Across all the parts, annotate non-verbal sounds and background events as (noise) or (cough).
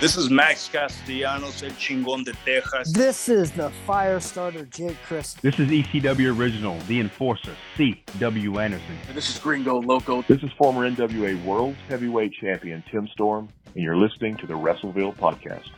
This is Max Castellanos, El Chingón de Texas. This is the fire starter, Jake Chris. This is ECW Original, The Enforcer, C.W. Anderson. And this is Gringo Loco. This is former NWA World Heavyweight Champion Tim Storm, and you're listening to the WrestleVille Podcast.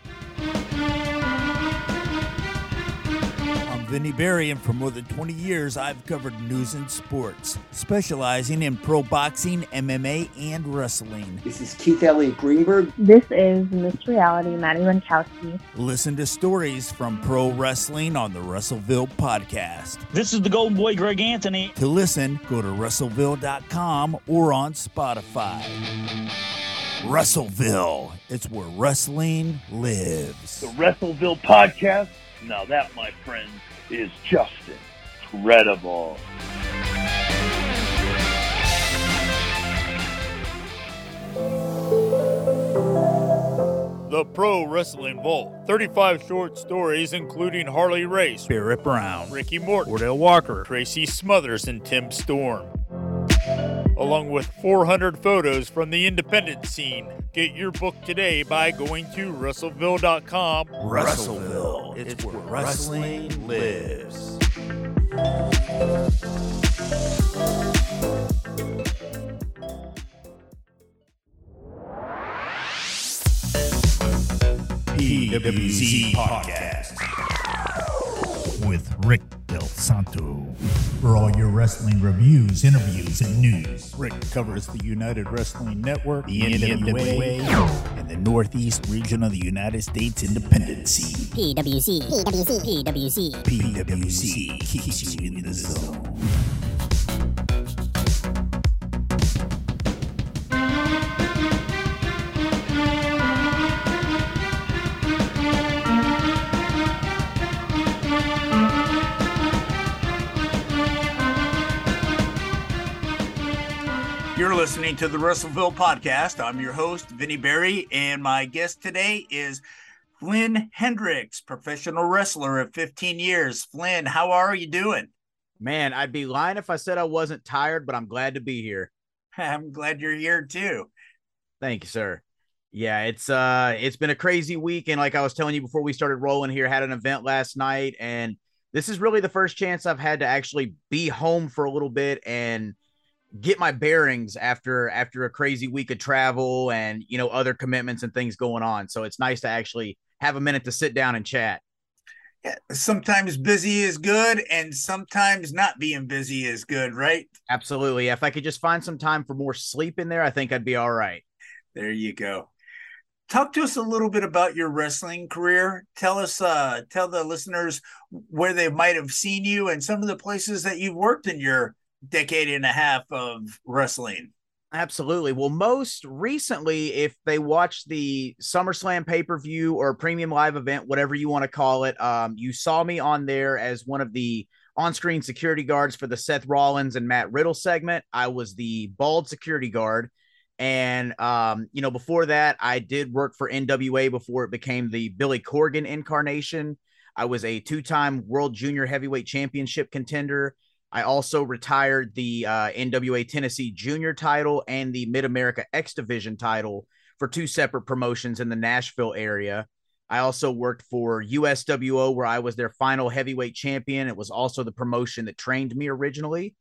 Vinny Berry, and for more than 20 years, I've covered news and sports, specializing in pro boxing, MMA, and wrestling. This is Keith Elliott Greenberg. This is Miss Reality, Maddie Lankowski. Listen to stories from pro wrestling on the WrestleVille podcast. This is the Golden Boy, Greg Anthony. To listen, go to WrestleVille.com or on Spotify. WrestleVille. it's where wrestling lives. The WrestleVille podcast. Now that, my friends, is just incredible. The Pro Wrestling Vault. 35 short stories, including Harley Race, Barrett Brown, Ricky Morton, Wardell Walker, Tracy Smothers, and Tim Storm. Along with 400 photos from the independent scene. Get your book today by going to WrestleVille.com. WrestleVille, it's where wrestling lives. PWC Podcast with Rick Del Santo. For all your wrestling reviews, interviews, and news, Rick covers the United Wrestling Network, the NWA, and the Northeast region of the United States Independent Scene. PWC. PWC. PWC. PWC keeps you in the zone. You're listening to the WrestleVille podcast. I'm your host, Vinny Berry, and my guest today is Flynn Hendrix, professional wrestler of 15 years. Flynn, how are you doing? Man, I'd be lying if I said I wasn't tired, but I'm glad to be here. (laughs) I'm glad you're here too. Thank you, sir. Yeah, it's uh it's been a crazy week and like I was telling you before we started rolling here, had an event last night and this is really the first chance I've had to actually be home for a little bit and get my bearings after after a crazy week of travel and you know other commitments and things going on. So it's nice to actually have a minute to sit down and chat. Yeah, sometimes busy is good and sometimes not being busy is good right? Absolutely. If i could just find some time for more sleep in there i think i'd be all right. There you go. Talk to us a little bit about your wrestling career. Tell us uh tell the listeners where they might have seen you and some of the places that you've worked in your decade and a half of wrestling. Absolutely. Well, most recently, if they watch the SummerSlam pay per view or premium live event, whatever you want to call it, um, you saw me on there as one of the on screen security guards for the Seth Rollins and Matt Riddle segment. I was the bald security guard. And, um, you know, before that, I did work for NWA before it became the Billy Corgan incarnation. I was a two time World Junior Heavyweight Championship contender. I also retired the uh, NWA Tennessee Junior title and the Mid America X Division title for two separate promotions in the Nashville area. I also worked for USWO, where I was their final heavyweight champion. It was also the promotion that trained me originally.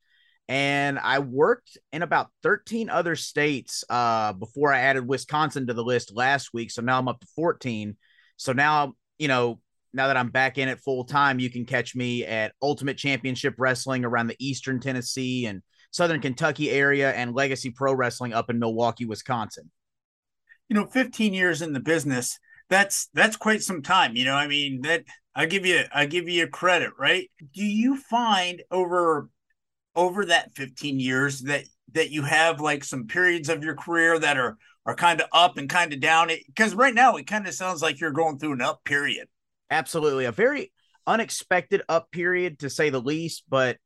And I worked in about 13 other states uh, before I added Wisconsin to the list last week. So now I'm up to 14. So now, you know, now that I'm back in it full time, you can catch me at Ultimate Championship Wrestling around the Eastern Tennessee and Southern Kentucky area and Legacy Pro Wrestling up in Milwaukee, Wisconsin. You know, 15 years in the business, that's that's quite some time. You know, I mean, that I give you I give you credit, right? Do you find over over that 15 years that that you have like some periods of your career that are are kind of up and kind of down? Because right now it kind of sounds like you're going through an up period. Absolutely. A very unexpected up period to say the least. But,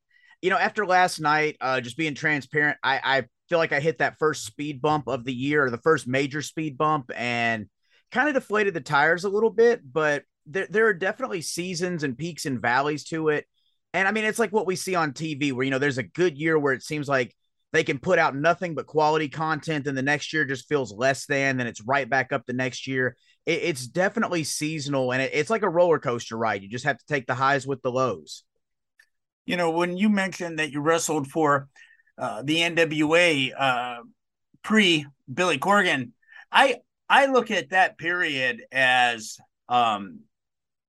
you know, after last night, uh, just being transparent, I, I feel like I hit that first speed bump of the year or the first major speed bump and kind of deflated the tires a little bit. But there, there are definitely seasons and peaks and valleys to it. And I mean, it's like what we see on TV where, you know, there's a good year where it seems like they can put out nothing but quality content and the next year just feels less than, then it's right back up the next year it, it's definitely seasonal and it, it's like a roller coaster ride. You just have to take the highs with the lows. You know, when you mentioned that you wrestled for uh, the NWA uh, pre Billy Corgan, I I look at that period as um,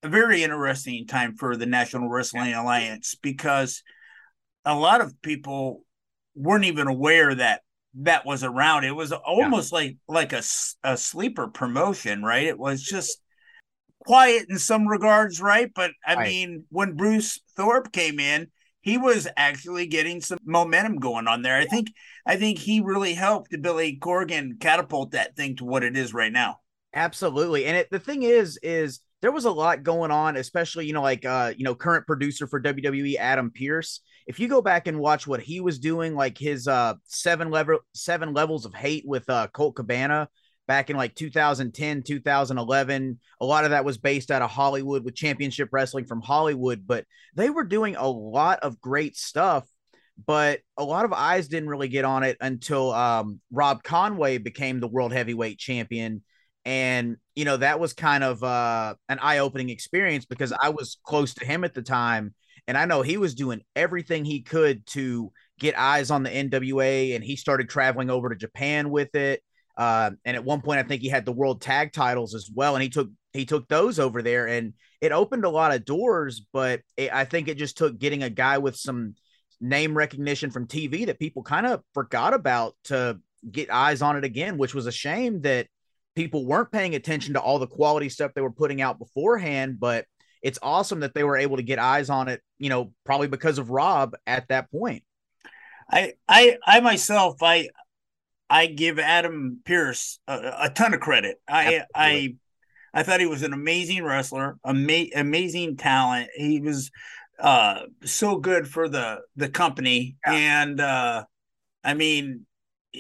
a very interesting time for the National Wrestling Alliance because a lot of people weren't even aware that that was around. It was almost yeah. like like a, a sleeper promotion, right? It was just quiet in some regards, right? But I right. mean, when Bruce Tharpe came in, he was actually getting some momentum going on there. I think I think he really helped Billy Corgan catapult that thing to what it is right now. Absolutely. And it, the thing is is there was a lot going on, especially, you know, like uh, you know, current producer for WWE, Adam Pearce. if you go back and watch what he was doing, like his uh seven level seven levels of hate with uh Colt Cabana back in like 2010, 2011, a lot of that was based out of Hollywood with championship wrestling from Hollywood, but they were doing a lot of great stuff. But a lot of eyes didn't really get on it until um, Rob Conway became the world heavyweight champion and you know that was kind of uh, an eye-opening experience because i was close to him at the time and I know he was doing everything he could to get eyes on the NWA, and he started traveling over to Japan with it. Uh, and at one point, I think he had the world tag titles as well, and he took he took those over there, and it opened a lot of doors. But it, I think it just took getting a guy with some name recognition from TV that people kind of forgot about to get eyes on it again, which was a shame that people weren't paying attention to all the quality stuff they were putting out beforehand. But it's awesome that they were able to get eyes on it, you know, probably because of Rob at that point. I I I myself I I give Adam Pearce a, a ton of credit. I I I thought he was an amazing wrestler, ama- amazing talent. He was uh so good for the the company yeah. and uh I mean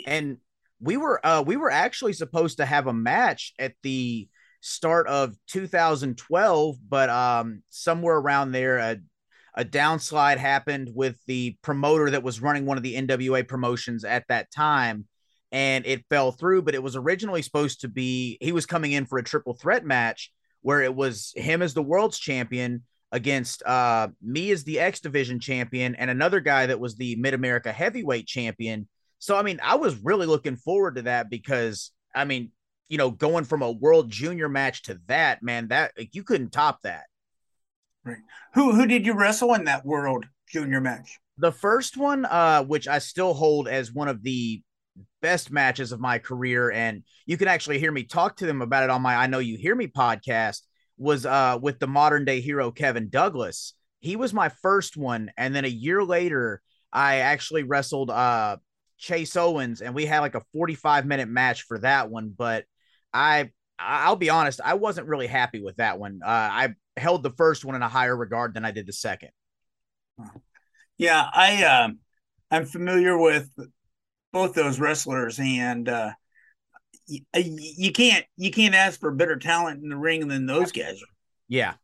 and we were uh we were actually supposed to have a match at the start of 2012, but um, somewhere around there, a, a downslide happened with the promoter that was running one of the NWA promotions at that time, and it fell through. But it was originally supposed to be he was coming in for a triple threat match where it was him as the world's champion against uh, me as the X Division champion and another guy that was the Mid America Heavyweight champion. So I mean, I was really looking forward to that because I mean, you know, going from a world junior match to that, man, that like, you couldn't top that. Right. Who who did you wrestle in that world junior match? The first one, uh, which I still hold as one of the best matches of my career, and you can actually hear me talk to them about it on my I Know You Hear Me podcast, was uh with the modern day hero Kevin Douglas. He was my first one, and then a year later, I actually wrestled uh Chase Owens, and we had like a 45 minute match for that one, but I I'll be honest, I wasn't really happy with that one. Uh, I held the first one in a higher regard than I did the second. Yeah, I uh, I'm familiar with both those wrestlers, and uh, you, you can't you can't ask for better talent in the ring than those guys. Yeah,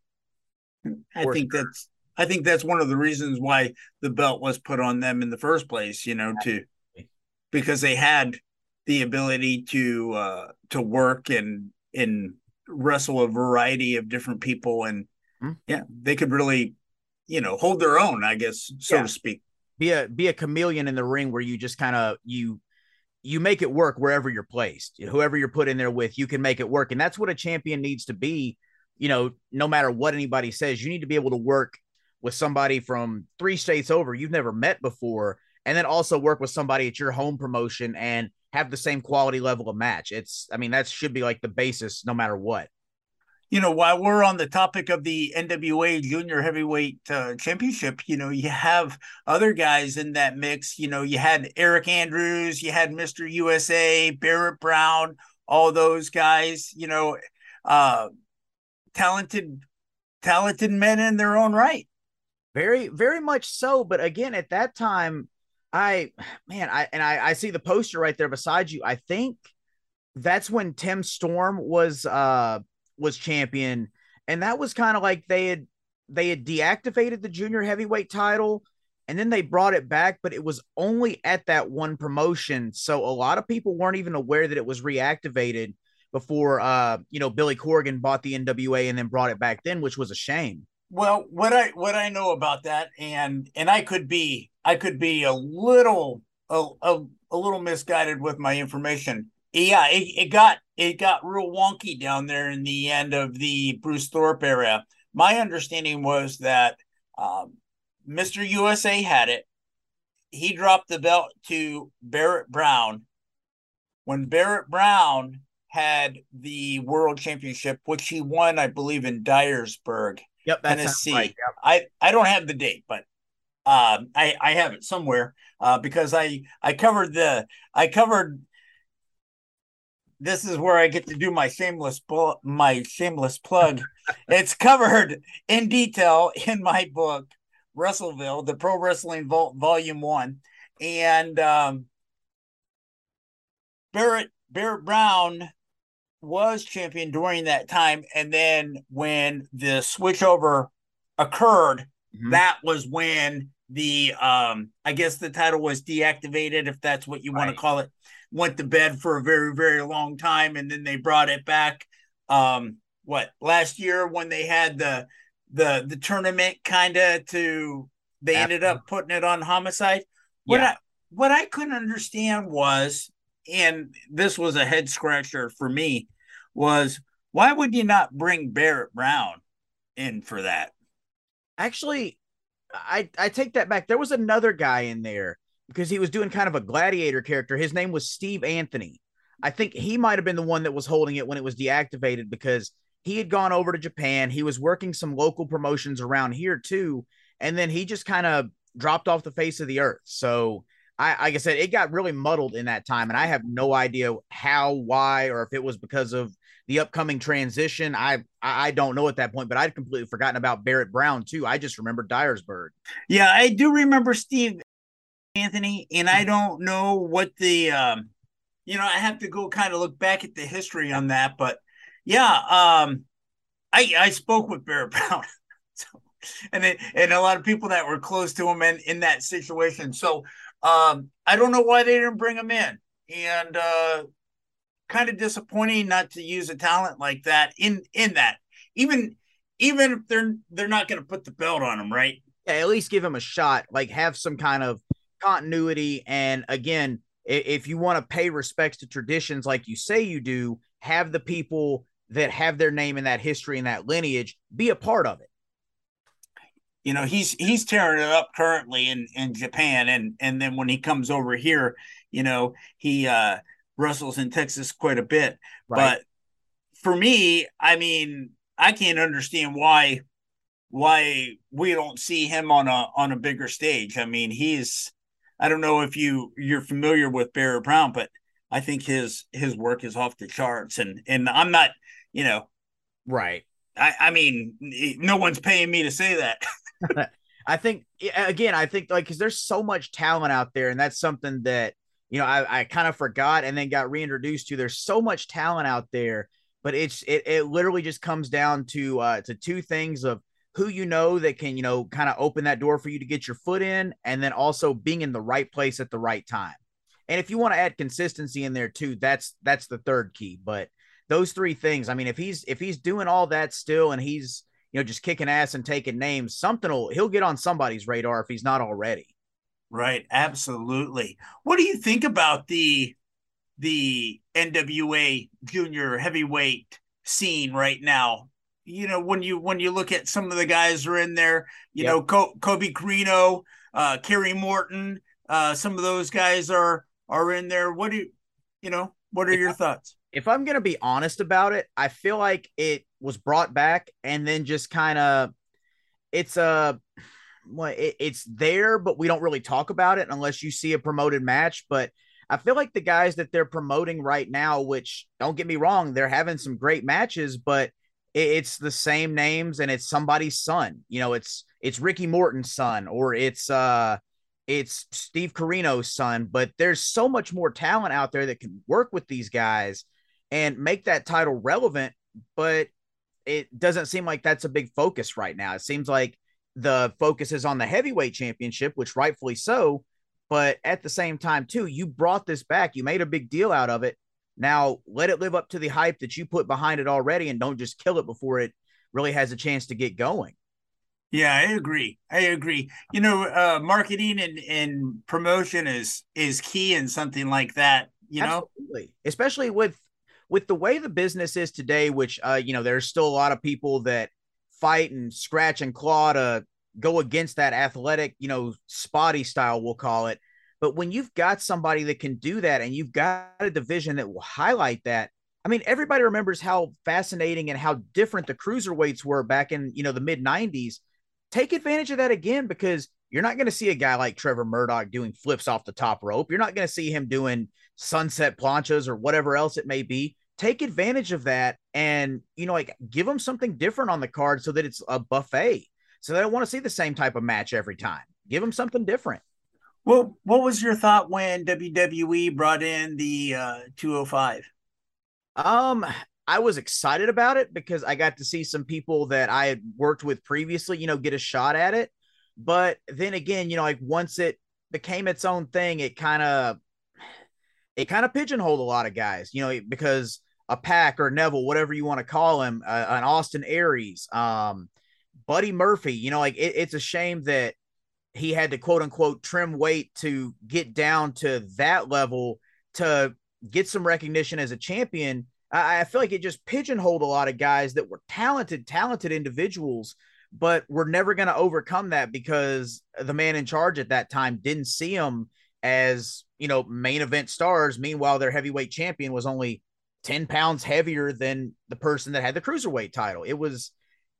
I think sure. that's I think that's one of the reasons why the belt was put on them in the first place. You know, to because they had the ability to uh, to work and and wrestle a variety of different people and mm-hmm. yeah they could really you know hold their own i guess so yeah. to speak be a be a chameleon in the ring where you just kind of you you make it work wherever you're placed whoever you're put in there with you can make it work and that's what a champion needs to be you know no matter what anybody says you need to be able to work with somebody from three states over you've never met before and then also work with somebody at your home promotion and have the same quality level of match. It's, I mean, that should be like the basis no matter what. You know, while we're on the topic of the NWA Junior Heavyweight uh, Championship, you know, you have other guys in that mix. You know, you had Eric Andrews, you had Mr. USA, Barrett Brown, all those guys, you know, uh, talented, talented men in their own right. Very, very much so. But again, at that time, I man, I and I, I see the poster right there beside you. I think that's when Tim Storm was uh was champion, and that was kind of like they had they had deactivated the junior heavyweight title and then they brought it back, but it was only at that one promotion. So a lot of people weren't even aware that it was reactivated. before uh you know Billy Corgan bought the NWA and then brought it back then, which was a shame. Well, what I what I know about that, and and I could be I could be a little a, a, a little misguided with my information. Yeah, it, it got it got real wonky down there in the end of the Bruce Tharpe era. My understanding was that um, Mr. USA had it. He dropped the belt to Barrett Brown. When Barrett Brown had the world championship, which he won, I believe, in Dyersburg, yep, Tennessee. Right, yep. I I don't have the date, but um, I I have it somewhere uh, because I I covered the I covered. This is where I get to do my shameless my shameless plug. (laughs) it's covered in detail in my book, WrestleVille, the Pro Wrestling Vault, Volume One, and um, Barrett Barrett Brown was champion during that time, and then when the switchover occurred, mm-hmm. that was when the um I guess the title was deactivated, if that's what you right. want to call it. Went to bed for a very very long time, and then they brought it back. Um, what last year when they had the the the tournament kind of to they After. ended up putting it on homicide. What yeah. I what I couldn't understand was, and this was a head scratcher for me, was why would you not bring Barrett Brown in for that? Actually, I I take that back. There was another guy in there because he was doing kind of a gladiator character. His name was Steve Anthony. I think he might have been the one that was holding it when it was deactivated because he had gone over to Japan. He was working some local promotions around here too, and then he just kind of dropped off the face of the earth. So I, like I said, it got really muddled in that time, and I have no idea how, why, or if it was because of the upcoming transition. I I don't know at that point, but I'd completely forgotten about Barrett Brown too. I just remember Dyersburg. Yeah, I do remember Steve Anthony, and I don't know what the um, you know, I have to go kind of look back at the history on that, but yeah, um, I I spoke with Barrett (laughs) Brown. so, and it, and a lot of people that were close to him in, in that situation. So um, I don't know why they didn't bring him in. And uh, kind of disappointing not to use a talent like that in in that. Even even if they're they're not going to put the belt on him, right? Yeah, at least give him a shot. Like have some kind of continuity. And again, if you want to pay respects to traditions like you say you do, have the people that have their name in that history and that lineage be a part of it. You know, he's he's tearing it up currently in in Japan, and and then when he comes over here, you know, he uh wrestles in Texas quite a bit. Right. But for me, I mean, I can't understand why why we don't see him on a on a bigger stage. I mean, he's I don't know if you you're familiar with Barrett Brown, but I think his his work is off the charts and and I'm not, you know, right. I I mean, no one's paying me to say that. (laughs) (laughs) I think again, I think like cuz there's so much talent out there and that's something that you know, I, I kind of forgot and then got reintroduced to. There's so much talent out there, but it's it, it literally just comes down to uh to two things of who you know that can, you know, kind of open that door for you to get your foot in, and then also being in the right place at the right time. And if you want to add consistency in there too, that's that's the third key. But those three things, I mean, if he's if he's doing all that still and he's you know just kicking ass and taking names, something will he'll get on somebody's radar if he's not already. Right, absolutely. What do you think about the the NWA junior heavyweight scene right now? You know, when you when you look at some of the guys are in there, you yep. know, Co- Colby Corino, uh, Kerry Morton, uh, some of those guys are are in there. What do you, you know? What are if your thoughts? If I'm gonna be honest about it, I feel like it was brought back and then just kind of, it's a well, it, it's there, but we don't really talk about it unless you see a promoted match. But I feel like the guys that they're promoting right now, which don't get me wrong, they're having some great matches, but it, it's the same names and it's somebody's son. You know, it's it's Ricky Morton's son or it's uh it's Steve Corino's son, but there's so much more talent out there that can work with these guys and make that title relevant, but it doesn't seem like that's a big focus right now. It seems like the focus is on the heavyweight championship, which rightfully so. But at the same time, too, you brought this back. You made a big deal out of it. Now let it live up to the hype that you put behind it already and don't just kill it before it really has a chance to get going. Yeah, I agree. I agree. You know, uh, marketing and, and promotion is is key in something like that. You Absolutely. know, especially with with the way the business is today, which uh, you know, there's still a lot of people that fight and scratch and claw to go against that athletic, you know, spotty style, we'll call it. But when you've got somebody that can do that and you've got a division that will highlight that, I mean, everybody remembers how fascinating and how different the cruiserweights were back in, you know, the mid 90s. Take advantage of that again because you're not going to see a guy like Trevor Murdoch doing flips off the top rope. You're not going to see him doing sunset planchas or whatever else it may be. Take advantage of that and, you know, like give them something different on the card so that it's a buffet. So they don't want to see the same type of match every time. Give them something different. Well, what was your thought when WWE brought in the uh, 205? Um, I was excited about it because I got to see some people that I had worked with previously, you know, get a shot at it. But then again, you know, like once it became its own thing, it kind of it kind of pigeonholed a lot of guys, you know, because a PAC or Neville, whatever you want to call him, uh, an Austin Aries, um, Buddy Murphy, you know, like it, it's a shame that he had to quote unquote trim weight to get down to that level to get some recognition as a champion. I, I feel like it just pigeonholed a lot of guys that were talented, talented individuals, but we're never going to overcome that because the man in charge at that time didn't see them as, you know, main event stars. Meanwhile, their heavyweight champion was only 10 pounds heavier than the person that had the cruiserweight title. It was,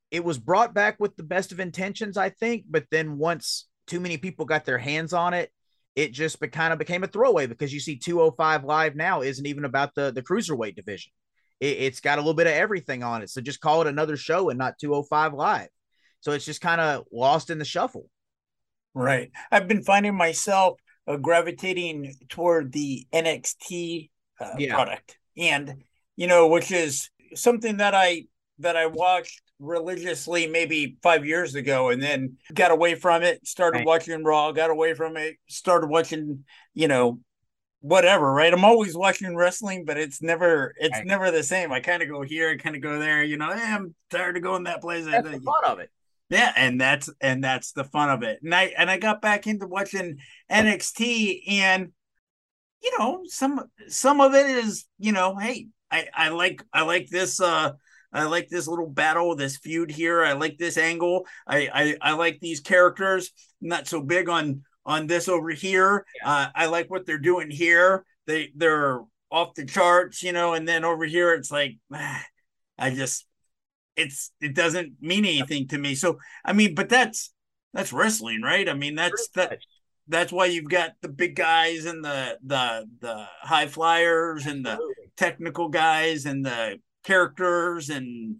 it was brought back with the best of intentions, I think. But then once too many people got their hands on it, it just be, kind of became a throwaway because you see 205 live now isn't even about the the cruiserweight division. It, it's got a little bit of everything on it. So just call it another show and not 205 live. So it's just kind of lost in the shuffle. Right. I've been finding myself uh, gravitating toward the NXT uh, yeah. product, and you know, which is something that I that I watched religiously maybe five years ago and then got away from it, started right. watching Raw, got away from it, started watching, you know, whatever, right? I'm always watching wrestling, but it's never it's right. never the same. I kind of go here, I kind of go there, you know, hey, I'm tired of going that place. That's the fun of it. Yeah, and that's and that's the fun of it. And I and I got back into watching NXT and you know, some some of it is, you know, hey, I I like I like this uh I like this little battle, this feud here. I like this angle. I I, I like these characters. not so big on on this over here. Yeah. Uh, I like what they're doing here. They they're off the charts, you know. And then over here, it's like ah, (sighs) I just it's it doesn't mean anything to me. So I mean, but that's that's wrestling, right? I mean, that's that that's why you've got the big guys and the the the high flyers and the technical guys and the characters and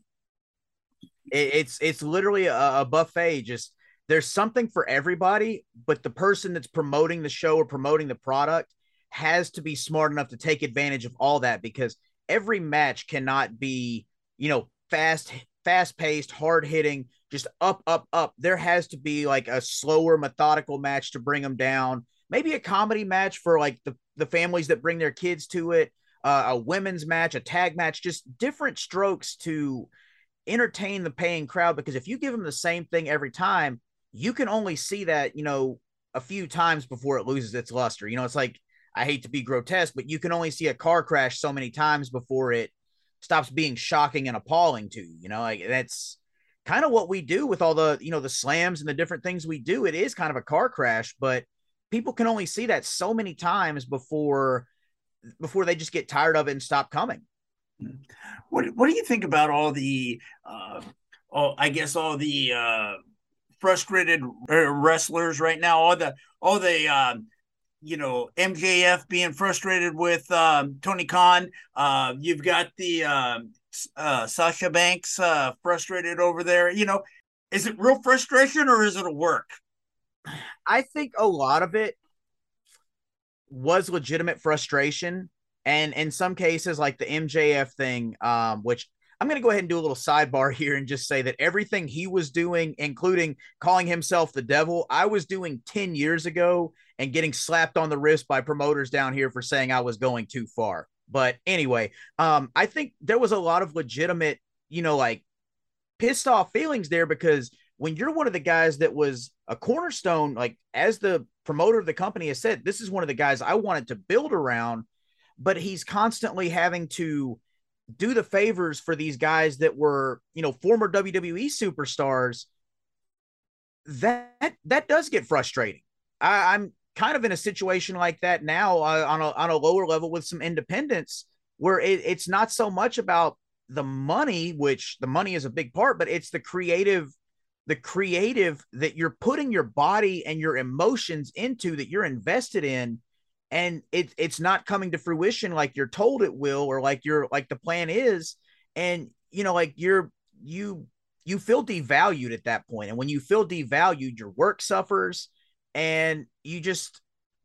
it's it's literally a, a buffet just there's something for everybody but the person that's promoting the show or promoting the product has to be smart enough to take advantage of all that because every match cannot be you know fast fast paced hard hitting just up up up there has to be like a slower methodical match to bring them down maybe a comedy match for like the the families that bring their kids to it uh, a women's match, a tag match, just different strokes to entertain the paying crowd. Because if you give them the same thing every time, you can only see that, you know, a few times before it loses its luster. You know, it's like, I hate to be grotesque, but you can only see a car crash so many times before it stops being shocking and appalling to you. You know, like that's kind of what we do with all the, you know, the slams and the different things we do. It is kind of a car crash, but people can only see that so many times before before they just get tired of it and stop coming. What What do you think about all the, uh, all I guess all the uh, frustrated wrestlers right now? All the all the uh, you know MJF being frustrated with um, Tony Khan. Uh, you've got the uh, uh, Sasha Banks uh, frustrated over there. You know, is it real frustration or is it a work? I think a lot of it was legitimate frustration. And in some cases, like the MJF thing, um, which I'm going to go ahead and do a little sidebar (laughs) here and just say that everything he was doing, including calling himself the devil, I was doing 10 years ago and getting slapped on the wrist by promoters down here for saying I was going too far. But anyway, um, I think there was a lot of legitimate, you know, like pissed off feelings there because when you're one of the guys that was a cornerstone, like as the promoter of the company has said, this is one of the guys I wanted to build around, but he's constantly having to do the favors for these guys that were, you know, former WWE superstars. That that does get frustrating. I, I'm kind of in a situation like that now uh, on a on a lower level with some independence where it, it's not so much about the money, which the money is a big part, but it's the creative the creative that you're putting your body and your emotions into that you're invested in and it, it's not coming to fruition like you're told it will or like you're like the plan is. And you know like you're you you feel devalued at that point. And when you feel devalued your work suffers and you just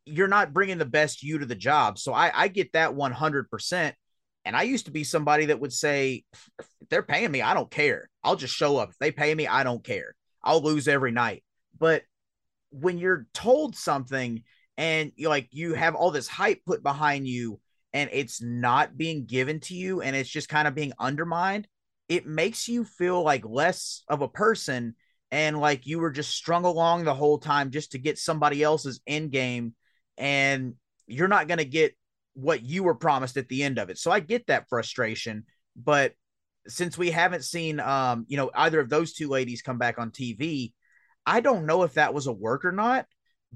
you're not bringing the best you to the job. So i i get that 100% and i used to be somebody that would say if they're paying me i don't care. I'll just show up. If they pay me i don't care. I'll lose every night. But when you're told something and you like you have all this hype put behind you and it's not being given to you and it's just kind of being undermined it makes you feel like less of a person and like you were just strung along the whole time just to get somebody else's end game and you're not going to get what you were promised at the end of it. So i get that frustration but since we haven't seen um you know either of those two ladies come back on tv i don't know if that was a work or not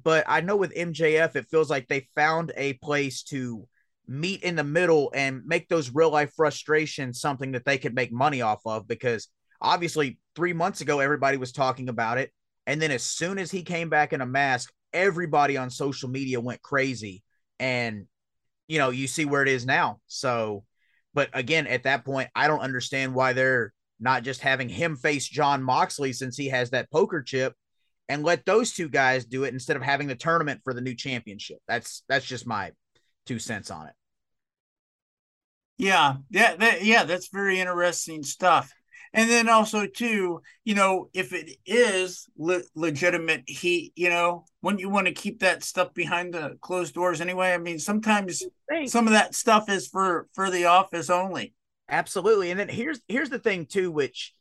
but I know with MJF, it feels like they found a place to meet in the middle and make those real life frustrations something that they could make money off of. Because obviously, three months ago, everybody was talking about it. And then as soon as he came back in a mask, everybody on social media went crazy. And, you know, you see where it is now. So, but again, at that point, I don't understand why they're not just having him face Jon Moxley since he has that poker chip and let those two guys do it instead of having the tournament for the new championship. That's that's just my two cents on it. Yeah, yeah, that, yeah, that's very interesting stuff. And then also too, you know, if it is le- legitimate heat, you know, wouldn't you want to keep that stuff behind the closed doors anyway. I mean, sometimes some of that stuff is for for the office only. Absolutely. And then here's here's the thing too, which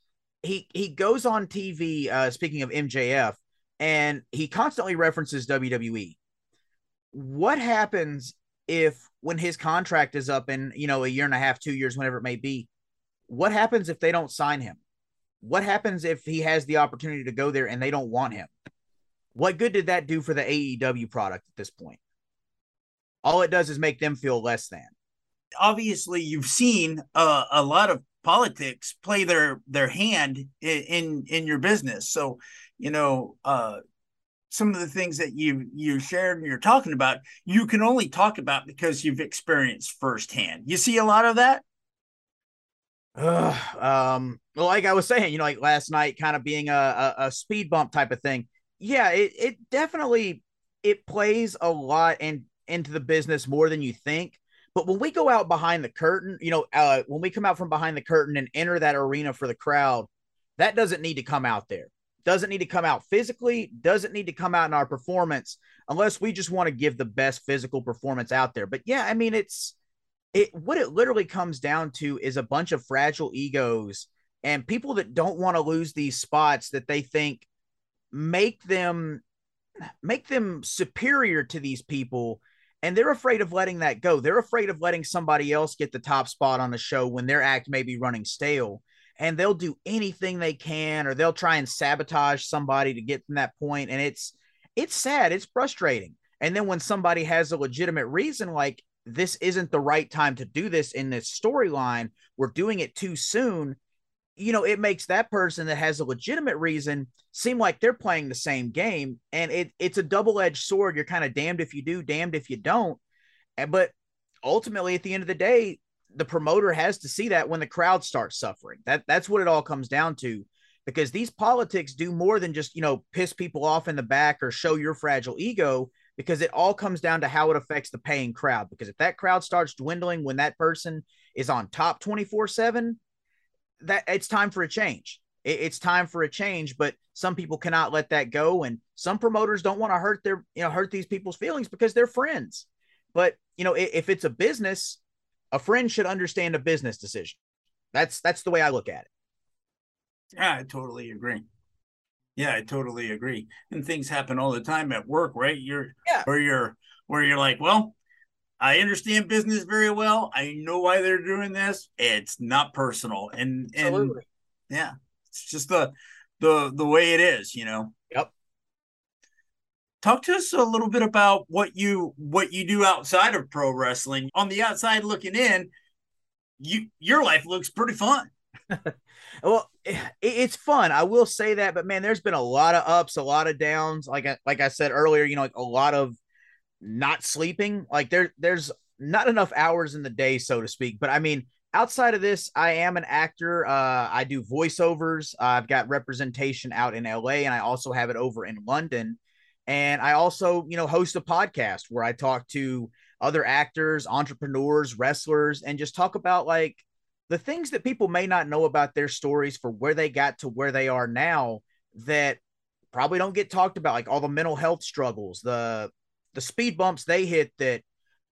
he he goes on TV. Uh, speaking of MJF, and he constantly references WWE. What happens if when his contract is up in, you know, a year and a half, 2 years whenever it may be, what happens if they don't sign him? What happens if he has the opportunity to go there and they don't want him? What good did that do for the AEW product at this point? All it does is make them feel less than. Obviously, you've seen uh, a lot of politics play their their hand in, in your business. So you know, uh, some of the things that you you shared and you're talking about, you can only talk about because you've experienced firsthand. You see a lot of that. Um, like I was saying, you know, like last night, kind of being a, a, a speed bump type of thing. Yeah, it it definitely it plays a lot in, into the business more than you think. But when we go out behind the curtain, you know, uh, when we come out from behind the curtain and enter that arena for the crowd, that doesn't need to come out there doesn't need to come out physically, doesn't need to come out in our performance unless we just want to give the best physical performance out there. But yeah, I mean, it's it what it literally comes down to is a bunch of fragile egos and people that don't want to lose these spots that they think make them make them superior to these people and they're afraid of letting that go. They're afraid of letting somebody else get the top spot on the show when their act may be running stale and they'll do anything they can or they'll try and sabotage somebody to get from that point. and it's it's sad it's frustrating and then when somebody has a legitimate reason like this isn't the right time to do this in this storyline we're doing it too soon you know it makes that person that has a legitimate reason seem like they're playing the same game and it it's a double-edged sword. You're kind of damned if you do damned if you don't. And, but ultimately at the end of the day the promoter has to see that when the crowd starts suffering. That that's what it all comes down to because these politics do more than just, you know, piss people off in the back or show your fragile ego because it all comes down to how it affects the paying crowd. Because if that crowd starts dwindling when that person is on top 24/7, that it's time for a change. It, it's time for a change, but some people cannot let that go and some promoters don't want to hurt their, you know, hurt these people's feelings because they're friends. But, you know, if, if it's a business, a friend should understand a business decision. That's that's the way I look at it. Yeah, I totally agree. Yeah, I totally agree. And things happen all the time at work, right? You're yeah. where you're where you're like, well, I understand business very well. I know why they're doing this. It's not personal. And Absolutely. and yeah, it's just the the the way it is, you know. Yep. Talk to us a little bit about what you what you do outside of pro wrestling. On the outside looking in, you your life looks pretty fun. (laughs) well, it, it's fun. I will say that, but man, there's been a lot of ups, a lot of downs. Like I, like I said earlier, you know, like a lot of not sleeping. Like there, there's not enough hours in the day, so to speak. But I mean, outside of this, I am an actor. Uh, I do voiceovers. Uh, I've got representation out in LA, and I also have it over in London. And I also, you know, host a podcast where I talk to other actors, entrepreneurs, wrestlers, and just talk about like the things that people may not know about their stories for where they got to where they are now that probably don't get talked about, like all the mental health struggles, the the speed bumps they hit that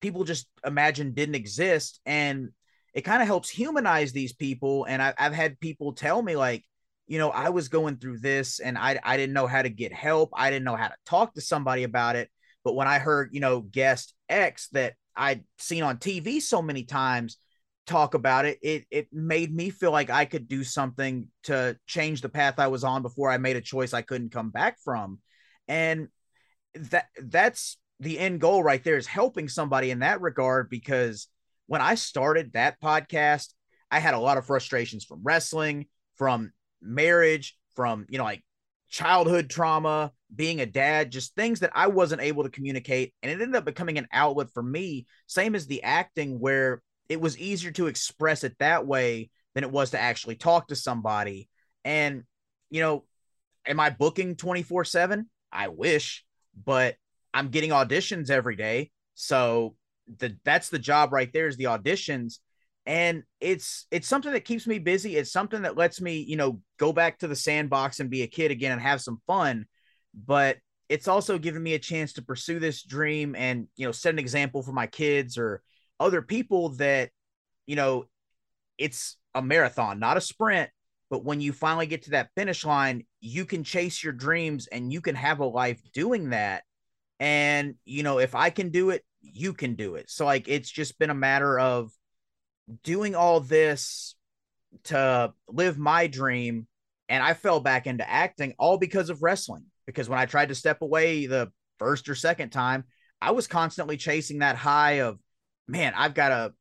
people just imagine didn't exist. And it kind of helps humanize these people. And I, I've had people tell me, like, you know, I was going through this and I, I didn't know how to get help. I didn't know how to talk to somebody about it. But when I heard, you know, guest X that I'd seen on TV so many times talk about it, it it made me feel like I could do something to change the path I was on before I made a choice I couldn't come back from. And that that's the end goal right there is helping somebody in that regard because when I started that podcast, I had a lot of frustrations from wrestling, from marriage, from, you know, like childhood trauma, being a dad, just things that I wasn't able to communicate. And it ended up becoming an outlet for me, same as the acting, where it was easier to express it that way than it was to actually talk to somebody. And, you know, am I booking 24 7? I wish, but I'm getting auditions every day. So the that's the job right there is the auditions. And it's it's something that keeps me busy. It's something that lets me you know go back to the sandbox and be a kid again and have some fun. But it's also given me a chance to pursue this dream and you know set an example for my kids or other people that you know it's a marathon not a sprint. But when you finally get to that finish line you can chase your dreams and you can have a life doing that and you know if i can do it you can do it. So like it's just been a matter of doing all this to live my dream and i fell back into acting all because of wrestling. Because when i tried to step away the first or second time i was constantly chasing that high of man i've got to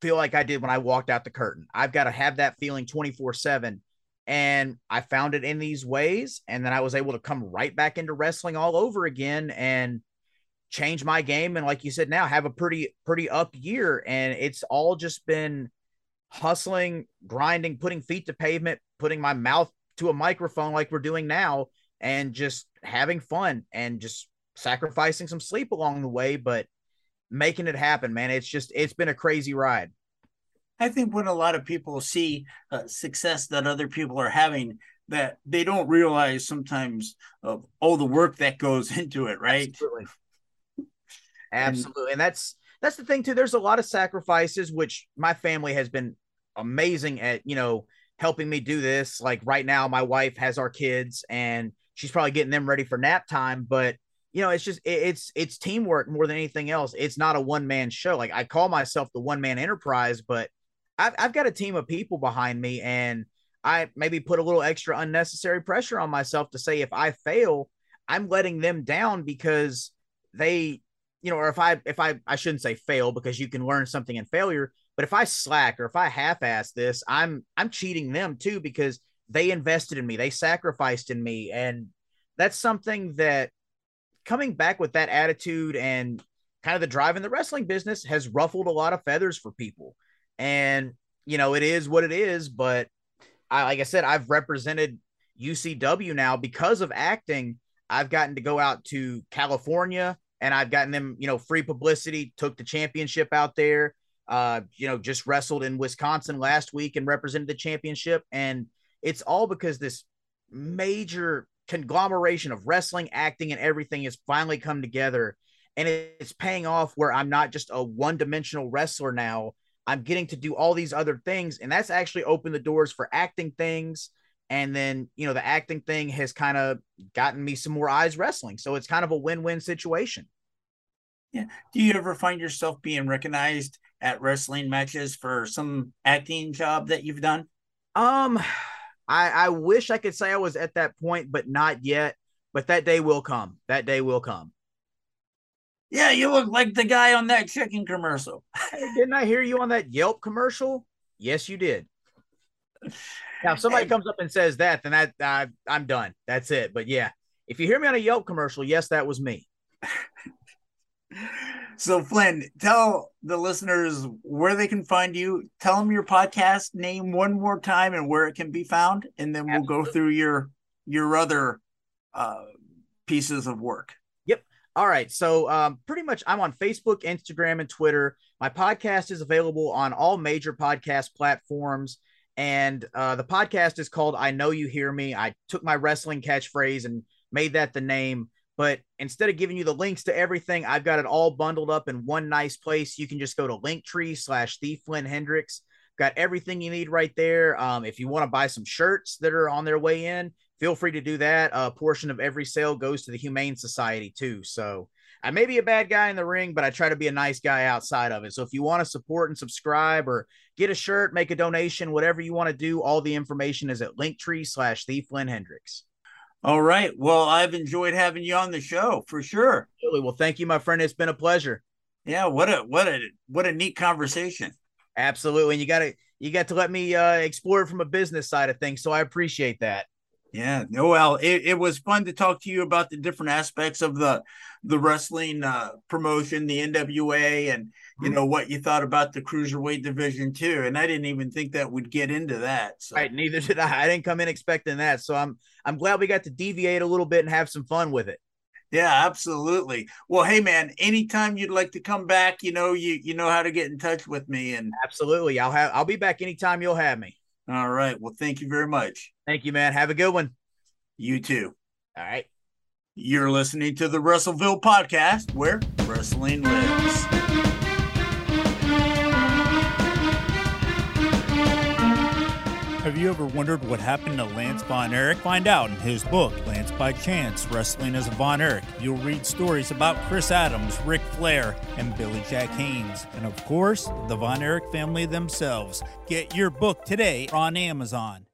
feel like i did when i walked out the curtain. I've got to have that feeling 24 7 and i found it in these ways and then i was able to come right back into wrestling all over again and change my game. And like you said now have a pretty pretty up year and it's all just been hustling grinding putting feet to pavement putting my mouth to a microphone like we're doing now and just having fun and just sacrificing some sleep along the way but making it happen man. It's just it's been a crazy ride. I think when a lot of people see uh, success that other people are having that they don't realize sometimes of all the work that goes (laughs) into it right? Absolutely. Absolutely. And that's that's the thing too. There's a lot of sacrifices, which my family has been amazing at, you know, helping me do this. Like right now, my wife has our kids and she's probably getting them ready for nap time, but you know, it's just it's it's teamwork more than anything else. It's not a one man show. Like I call myself the one man enterprise, but I've I've got a team of people behind me, and I maybe put a little extra unnecessary pressure on myself to say if I fail, I'm letting them down because they you know, or if I if I I shouldn't say fail because you can learn something in failure, but if I slack or if I half-ass this, I'm I'm cheating them too because they invested in me, they sacrificed in me, and that's something that coming back with that attitude and kind of the drive in the wrestling business has ruffled a lot of feathers for people. And you know, it is what it is, but I like I said, I've represented UCW now because of acting. I've gotten to go out to California, and I've gotten them, you know, free publicity, took the championship out there. Uh, you know, just wrestled in Wisconsin last week and represented the championship. And it's all because this major conglomeration of wrestling, acting, and everything has finally come together. And it's paying off where I'm not just a one dimensional wrestler now. I'm getting to do all these other things. And that's actually opened the doors for acting things. And then, you know, the acting thing has kind of gotten me some more eyes wrestling. So it's kind of a win win situation. Yeah. Do you ever find yourself being recognized at wrestling matches for some acting job that you've done? Um, I, I wish I could say I was at that point, but not yet. But that day will come. That day will come. Yeah, you look like the guy on that chicken commercial. Didn't I hear you on that Yelp commercial? Yes, you did. (laughs) Now, if somebody comes up and says that, then I, I I'm done. That's it. But yeah, if you hear me on a Yelp commercial, yes, that was me. (laughs) So, Flynn, tell the listeners where they can find you. Tell them your podcast name one more time and where it can be found, and then we'll Absolutely. go through your your other uh, pieces of work. Yep. All right. So, um, pretty much, I'm on Facebook, Instagram, and Twitter. My podcast is available on all major podcast platforms. And uh, the podcast is called I Know You Hear Me. I took my wrestling catchphrase and made that the name. But instead of giving you the links to everything, I've got it all bundled up in one nice place. You can just go to Linktree slash the Flynn Hendrix. Got everything you need right there. Um, if you want to buy some shirts that are on their way in, feel free to do that. A portion of every sale goes to the Humane Society too. So I may be a bad guy in the ring, but I try to be a nice guy outside of it. So if you want to support and subscribe or get a shirt, make a donation, whatever you want to do, all the information is at Linktree slash the Flynn Hendrix. All right. Well, I've enjoyed having you on the show for sure. Really. Well, thank you, my friend. It's been a pleasure. Yeah. What a what a what a neat conversation. Absolutely. And you got to you got to let me uh, explore it from a business side of things. So I appreciate that. Yeah, well, it, it was fun to talk to you about the different aspects of the the wrestling uh, promotion, the NWA, and you mm-hmm. know what you thought about the cruiserweight division too. And I didn't even think that would get into that. So. Right, neither did I. I didn't come in expecting that, so I'm I'm glad we got to deviate a little bit and have some fun with it. Yeah, absolutely. Well, hey man, anytime you'd like to come back, you know you you know how to get in touch with me, and absolutely, I'll have I'll be back anytime you'll have me. All right. Well, thank you very much. Thank you, man. Have a good one. You too. All right. You're listening to the WrestleVille podcast where wrestling lives. Have you ever wondered what happened to Lance Von Erich? Find out in his book, Lance by Chance Wrestling as a Von Erich. You'll read stories about Chris Adams, Ric Flair, and Billy Jack Haynes. And of course, the Von Erich family themselves. Get your book today on Amazon.